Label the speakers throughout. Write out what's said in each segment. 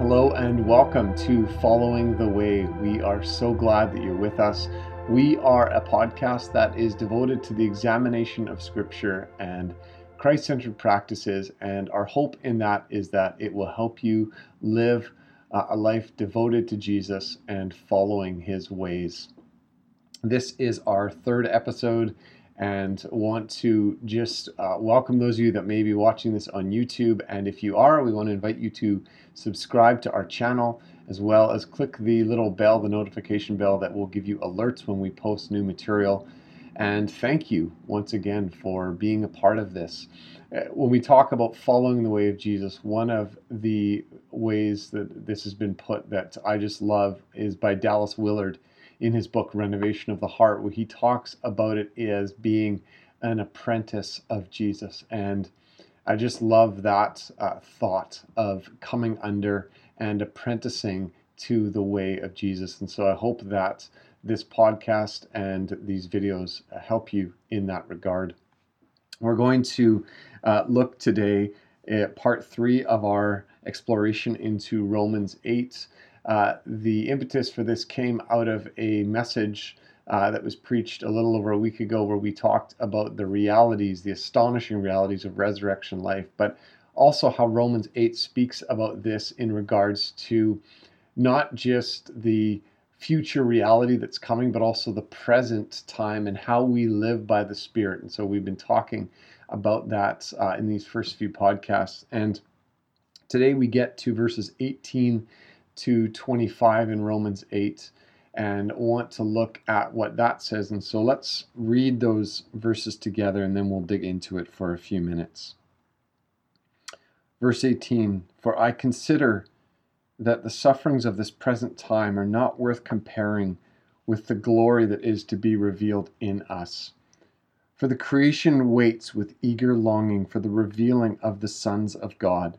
Speaker 1: Hello and welcome to Following the Way. We are so glad that you're with us. We are a podcast that is devoted to the examination of Scripture and Christ centered practices. And our hope in that is that it will help you live uh, a life devoted to Jesus and following his ways. This is our third episode and want to just uh, welcome those of you that may be watching this on YouTube. And if you are, we want to invite you to subscribe to our channel as well as click the little bell, the notification bell that will give you alerts when we post new material. And thank you once again for being a part of this. Uh, when we talk about following the way of Jesus, one of the ways that this has been put that I just love is by Dallas Willard in his book Renovation of the Heart, where he talks about it as being an apprentice of Jesus. And I just love that uh, thought of coming under and apprenticing to the way of Jesus. And so I hope that this podcast and these videos help you in that regard. We're going to uh, look today at part three of our exploration into Romans 8. Uh, the impetus for this came out of a message uh, that was preached a little over a week ago where we talked about the realities, the astonishing realities of resurrection life, but also how Romans 8 speaks about this in regards to not just the future reality that's coming, but also the present time and how we live by the Spirit. And so we've been talking about that uh, in these first few podcasts. And today we get to verses 18 to 25 in Romans 8 and want to look at what that says. And so let's read those verses together and then we'll dig into it for a few minutes. Verse 18 For I consider that the sufferings of this present time are not worth comparing with the glory that is to be revealed in us. For the creation waits with eager longing for the revealing of the sons of God.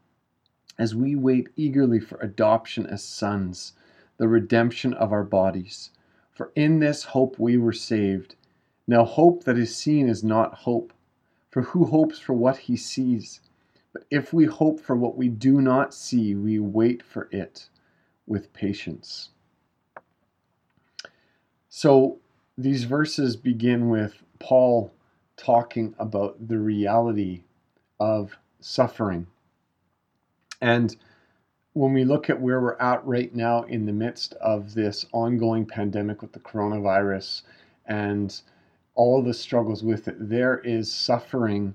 Speaker 1: as we wait eagerly for adoption as sons, the redemption of our bodies. For in this hope we were saved. Now, hope that is seen is not hope, for who hopes for what he sees? But if we hope for what we do not see, we wait for it with patience. So, these verses begin with Paul talking about the reality of suffering and when we look at where we're at right now in the midst of this ongoing pandemic with the coronavirus and all the struggles with it, there is suffering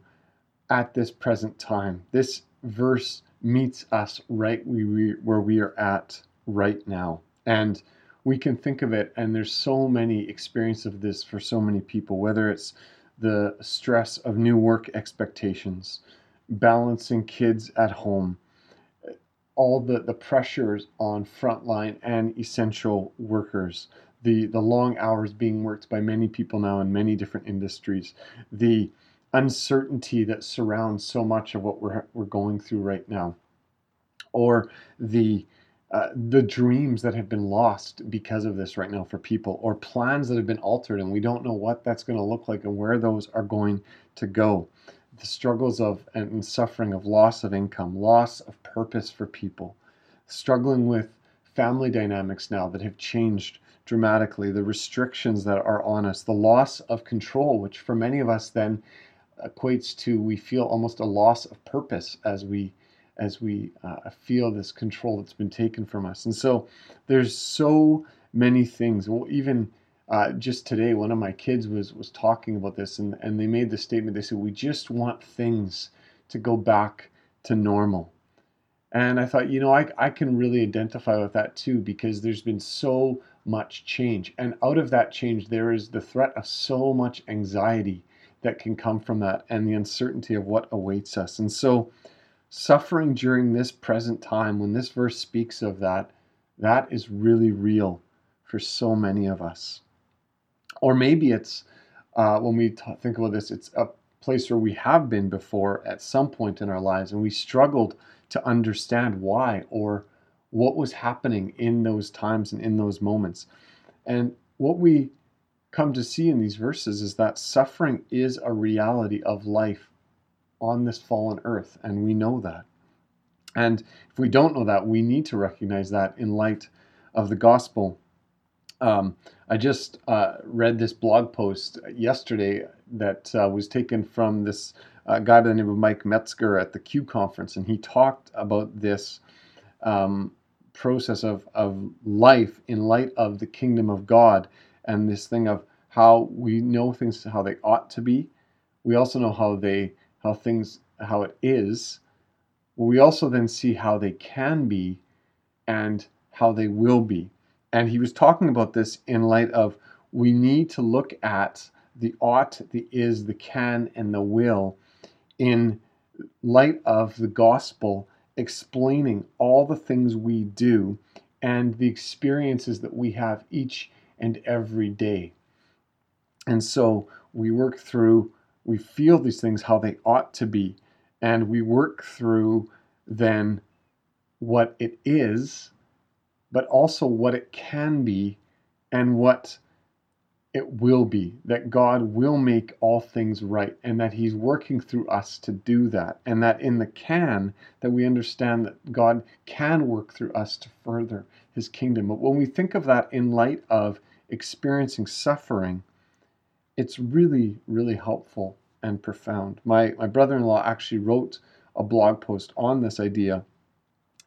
Speaker 1: at this present time. This verse meets us right where we are at right now. And we can think of it, and there's so many experiences of this for so many people, whether it's the stress of new work expectations, balancing kids at home, all the, the pressures on frontline and essential workers, the, the long hours being worked by many people now in many different industries, the uncertainty that surrounds so much of what we're, we're going through right now, or the uh, the dreams that have been lost because of this right now for people, or plans that have been altered, and we don't know what that's going to look like and where those are going to go the struggles of and suffering of loss of income, loss of purpose for people, struggling with family dynamics now that have changed dramatically, the restrictions that are on us, the loss of control, which for many of us then equates to we feel almost a loss of purpose as we as we uh, feel this control that's been taken from us. And so there's so many things. Well, even uh, just today, one of my kids was was talking about this, and, and they made the statement. They said, "We just want things to go back to normal." And I thought, you know, I, I can really identify with that too because there's been so much change. And out of that change, there is the threat of so much anxiety that can come from that and the uncertainty of what awaits us. And so, suffering during this present time, when this verse speaks of that, that is really real for so many of us. Or maybe it's uh, when we t- think about this, it's a place where we have been before at some point in our lives and we struggled to understand why or what was happening in those times and in those moments. And what we come to see in these verses is that suffering is a reality of life on this fallen earth, and we know that. And if we don't know that, we need to recognize that in light of the gospel. Um, I just uh, read this blog post yesterday that uh, was taken from this uh, guy by the name of Mike Metzger at the Q conference, and he talked about this um, process of, of life in light of the kingdom of God and this thing of how we know things how they ought to be. We also know how they how things how it is. We also then see how they can be and how they will be. And he was talking about this in light of we need to look at the ought, the is, the can, and the will in light of the gospel explaining all the things we do and the experiences that we have each and every day. And so we work through, we feel these things how they ought to be, and we work through then what it is, but also what it can be and what it will be, that God will make all things right, and that He's working through us to do that, and that in the can, that we understand that God can work through us to further His kingdom. But when we think of that in light of experiencing suffering, it's really, really helpful and profound. My, my brother in law actually wrote a blog post on this idea,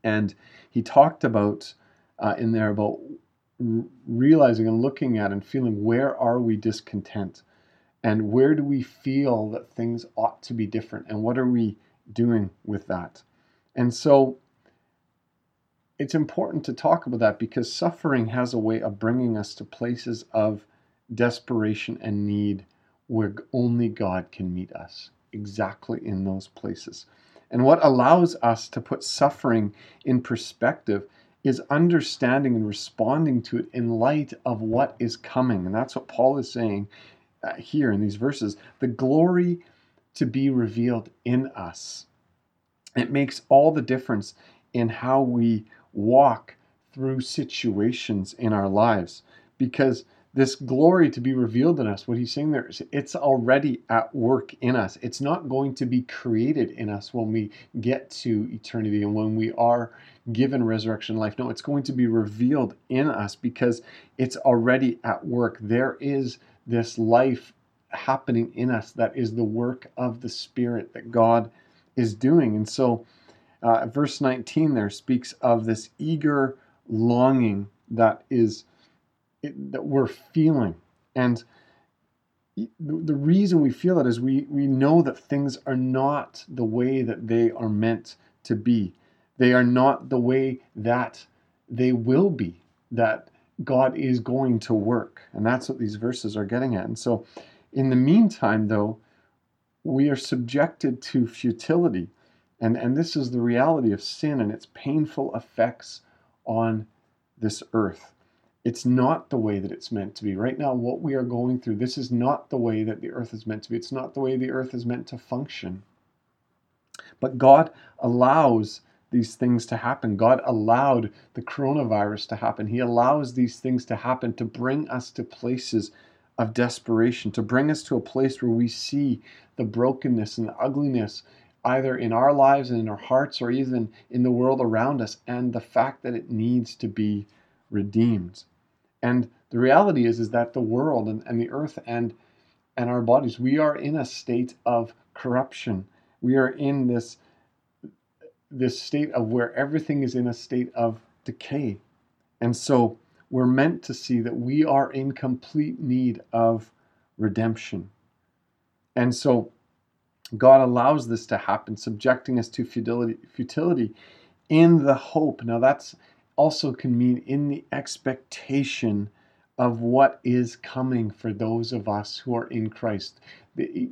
Speaker 1: and he talked about uh, in there about realizing and looking at and feeling where are we discontent? And where do we feel that things ought to be different? And what are we doing with that? And so it's important to talk about that because suffering has a way of bringing us to places of desperation and need where only God can meet us exactly in those places. And what allows us to put suffering in perspective is understanding and responding to it in light of what is coming. And that's what Paul is saying uh, here in these verses the glory to be revealed in us. It makes all the difference in how we walk through situations in our lives because this glory to be revealed in us, what he's saying there is it's already at work in us. It's not going to be created in us when we get to eternity and when we are given resurrection life. No, it's going to be revealed in us because it's already at work. There is this life happening in us that is the work of the Spirit that God is doing. And so, uh, verse 19 there speaks of this eager longing that is it, that we're feeling. And the reason we feel that is we, we know that things are not the way that they are meant to be. They are not the way that they will be, that God is going to work. And that's what these verses are getting at. And so, in the meantime, though, we are subjected to futility. And, and this is the reality of sin and its painful effects on this earth. It's not the way that it's meant to be. Right now, what we are going through, this is not the way that the earth is meant to be. It's not the way the earth is meant to function. But God allows these things to happen. God allowed the coronavirus to happen. He allows these things to happen to bring us to places of desperation, to bring us to a place where we see the brokenness and the ugliness either in our lives and in our hearts or even in the world around us, and the fact that it needs to be redeemed. And the reality is, is that the world and, and the earth and and our bodies, we are in a state of corruption. We are in this this state of where everything is in a state of decay. And so we're meant to see that we are in complete need of redemption. And so God allows this to happen, subjecting us to futility, futility in the hope. Now, that's also can mean in the expectation of what is coming for those of us who are in Christ.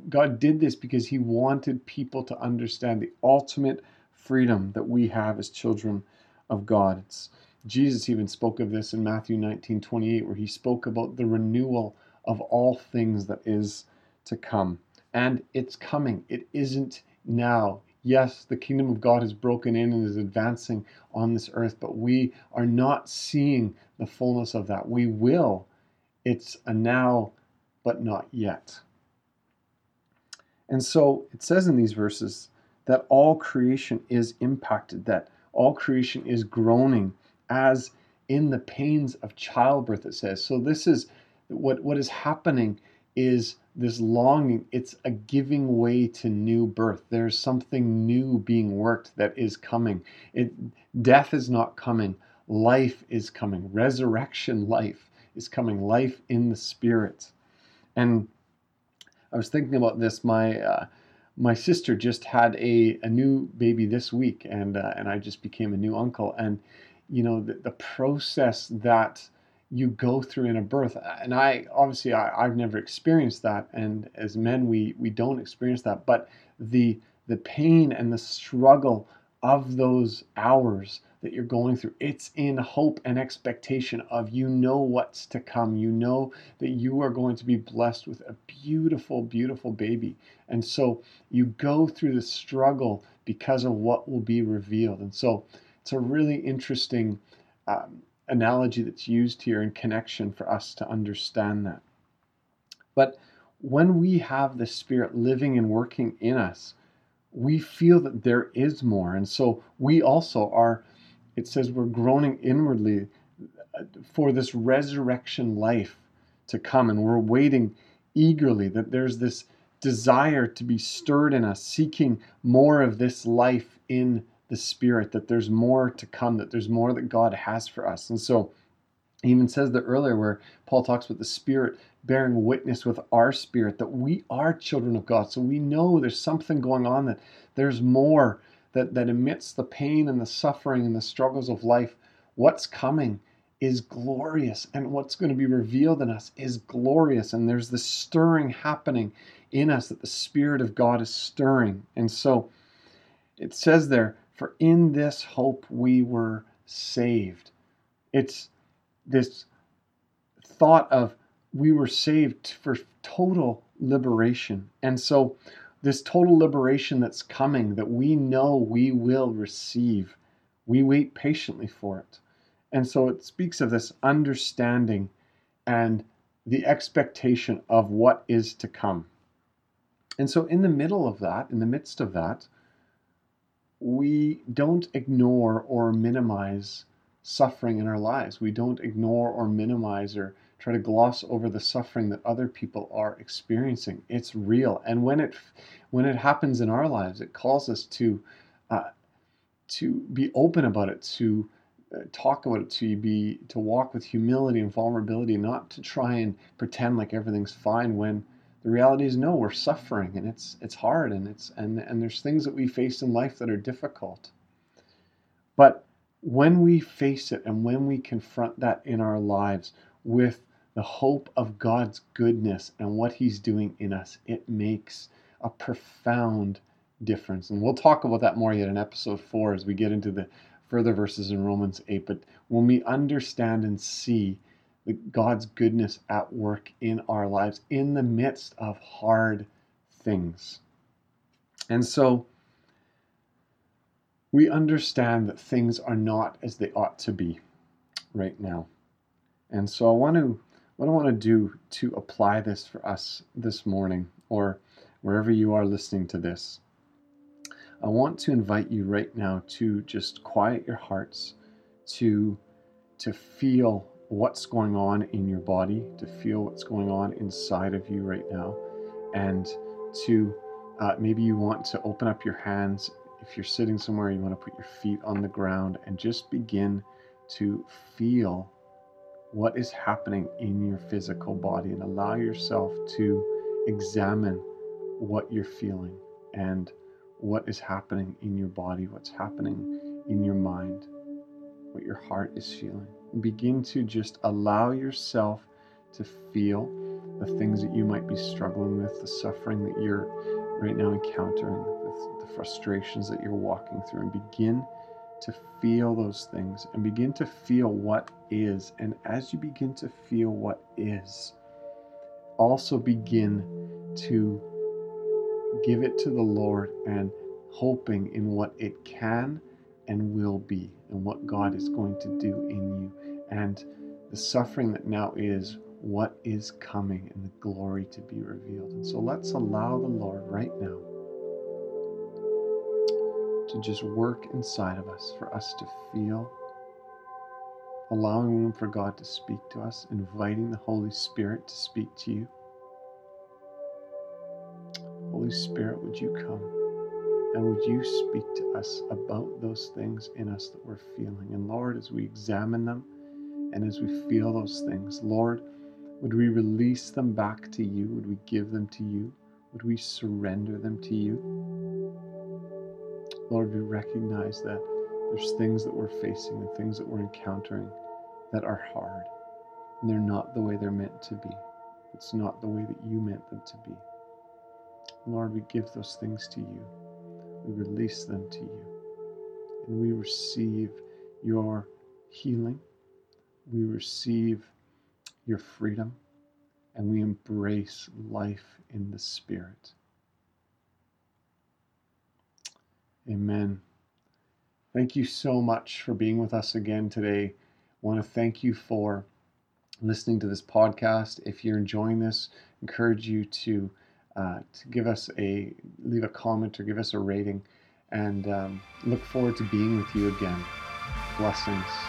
Speaker 1: God did this because He wanted people to understand the ultimate freedom that we have as children of God. It's, Jesus even spoke of this in Matthew 19 28, where he spoke about the renewal of all things that is to come. And it's coming, it isn't now. Yes, the kingdom of God has broken in and is advancing on this earth, but we are not seeing the fullness of that. We will. It's a now, but not yet. And so it says in these verses that all creation is impacted, that all creation is groaning as in the pains of childbirth, it says. So this is what, what is happening is this longing, it's a giving way to new birth. There's something new being worked that is coming. It, death is not coming, life is coming. Resurrection life is coming, life in the spirit. And I was thinking about this. My uh, my sister just had a, a new baby this week, and uh, and I just became a new uncle. And you know the, the process that you go through in a birth and i obviously I, i've never experienced that and as men we we don't experience that but the the pain and the struggle of those hours that you're going through it's in hope and expectation of you know what's to come. You know that you are going to be blessed with a beautiful beautiful baby and so you go through the struggle because of what will be revealed and so it's a really interesting um, analogy that's used here in connection for us to understand that. But when we have the Spirit living and working in us, we feel that there is more. And so we also are, it says we're groaning inwardly uh, for this resurrection life to come. And we're waiting eagerly that there's this desire to be stirred in us, seeking more of this life in the Spirit, that there's more to come, that there's more that God has for us. And so he even says that earlier where Paul talks about the Spirit bearing witness with our spirit that we are children of God. So we know there's something going on, that there's more that, that amidst the pain and the suffering and the struggles of life, what's coming is glorious and what's going to be revealed in us is glorious and there's this stirring happening in us that the spirit of god is stirring and so it says there for in this hope we were saved. It's this thought of we were saved for total liberation. And so, this total liberation that's coming, that we know we will receive, we wait patiently for it. And so, it speaks of this understanding and the expectation of what is to come. And so, in the middle of that, in the midst of that, we don't ignore or minimize suffering in our lives. We don't ignore or minimize or try to gloss over the suffering that other people are experiencing. It's real, and when it when it happens in our lives, it calls us to uh, to be open about it, to uh, talk about it, to be to walk with humility and vulnerability, not to try and pretend like everything's fine when the reality is no we're suffering and it's it's hard and it's and and there's things that we face in life that are difficult. But when we face it and when we confront that in our lives with the hope of God's goodness and what he's doing in us it makes a profound difference. And we'll talk about that more yet in episode 4 as we get into the further verses in Romans 8 but when we understand and see God's goodness at work in our lives in the midst of hard things. And so we understand that things are not as they ought to be right now. And so I want to what I want to do to apply this for us this morning or wherever you are listening to this. I want to invite you right now to just quiet your hearts to to feel what's going on in your body, to feel what's going on inside of you right now, and to uh, maybe you want to open up your hands. If you're sitting somewhere, you want to put your feet on the ground and just begin to feel what is happening in your physical body and allow yourself to examine what you're feeling and what is happening in your body, what's happening in your mind, what your heart is feeling begin to just allow yourself to feel the things that you might be struggling with, the suffering that you're right now encountering the, the frustrations that you're walking through and begin to feel those things and begin to feel what is. And as you begin to feel what is, also begin to give it to the Lord and hoping in what it can and will be and what God is going to do in you. And the suffering that now is what is coming and the glory to be revealed. And so let's allow the Lord right now to just work inside of us, for us to feel, allowing room for God to speak to us, inviting the Holy Spirit to speak to you. Holy Spirit, would you come and would you speak to us about those things in us that we're feeling? And Lord, as we examine them and as we feel those things, Lord, would we release them back to you? Would we give them to you? Would we surrender them to you? Lord, we recognize that there's things that we're facing and things that we're encountering that are hard. And they're not the way they're meant to be. It's not the way that you meant them to be. Lord, we give those things to you. We release them to you. And we receive your healing. We receive your freedom, and we embrace life in the Spirit. Amen. Thank you so much for being with us again today. I want to thank you for listening to this podcast. If you're enjoying this, I encourage you to uh, to give us a leave a comment or give us a rating, and um, look forward to being with you again. Blessings.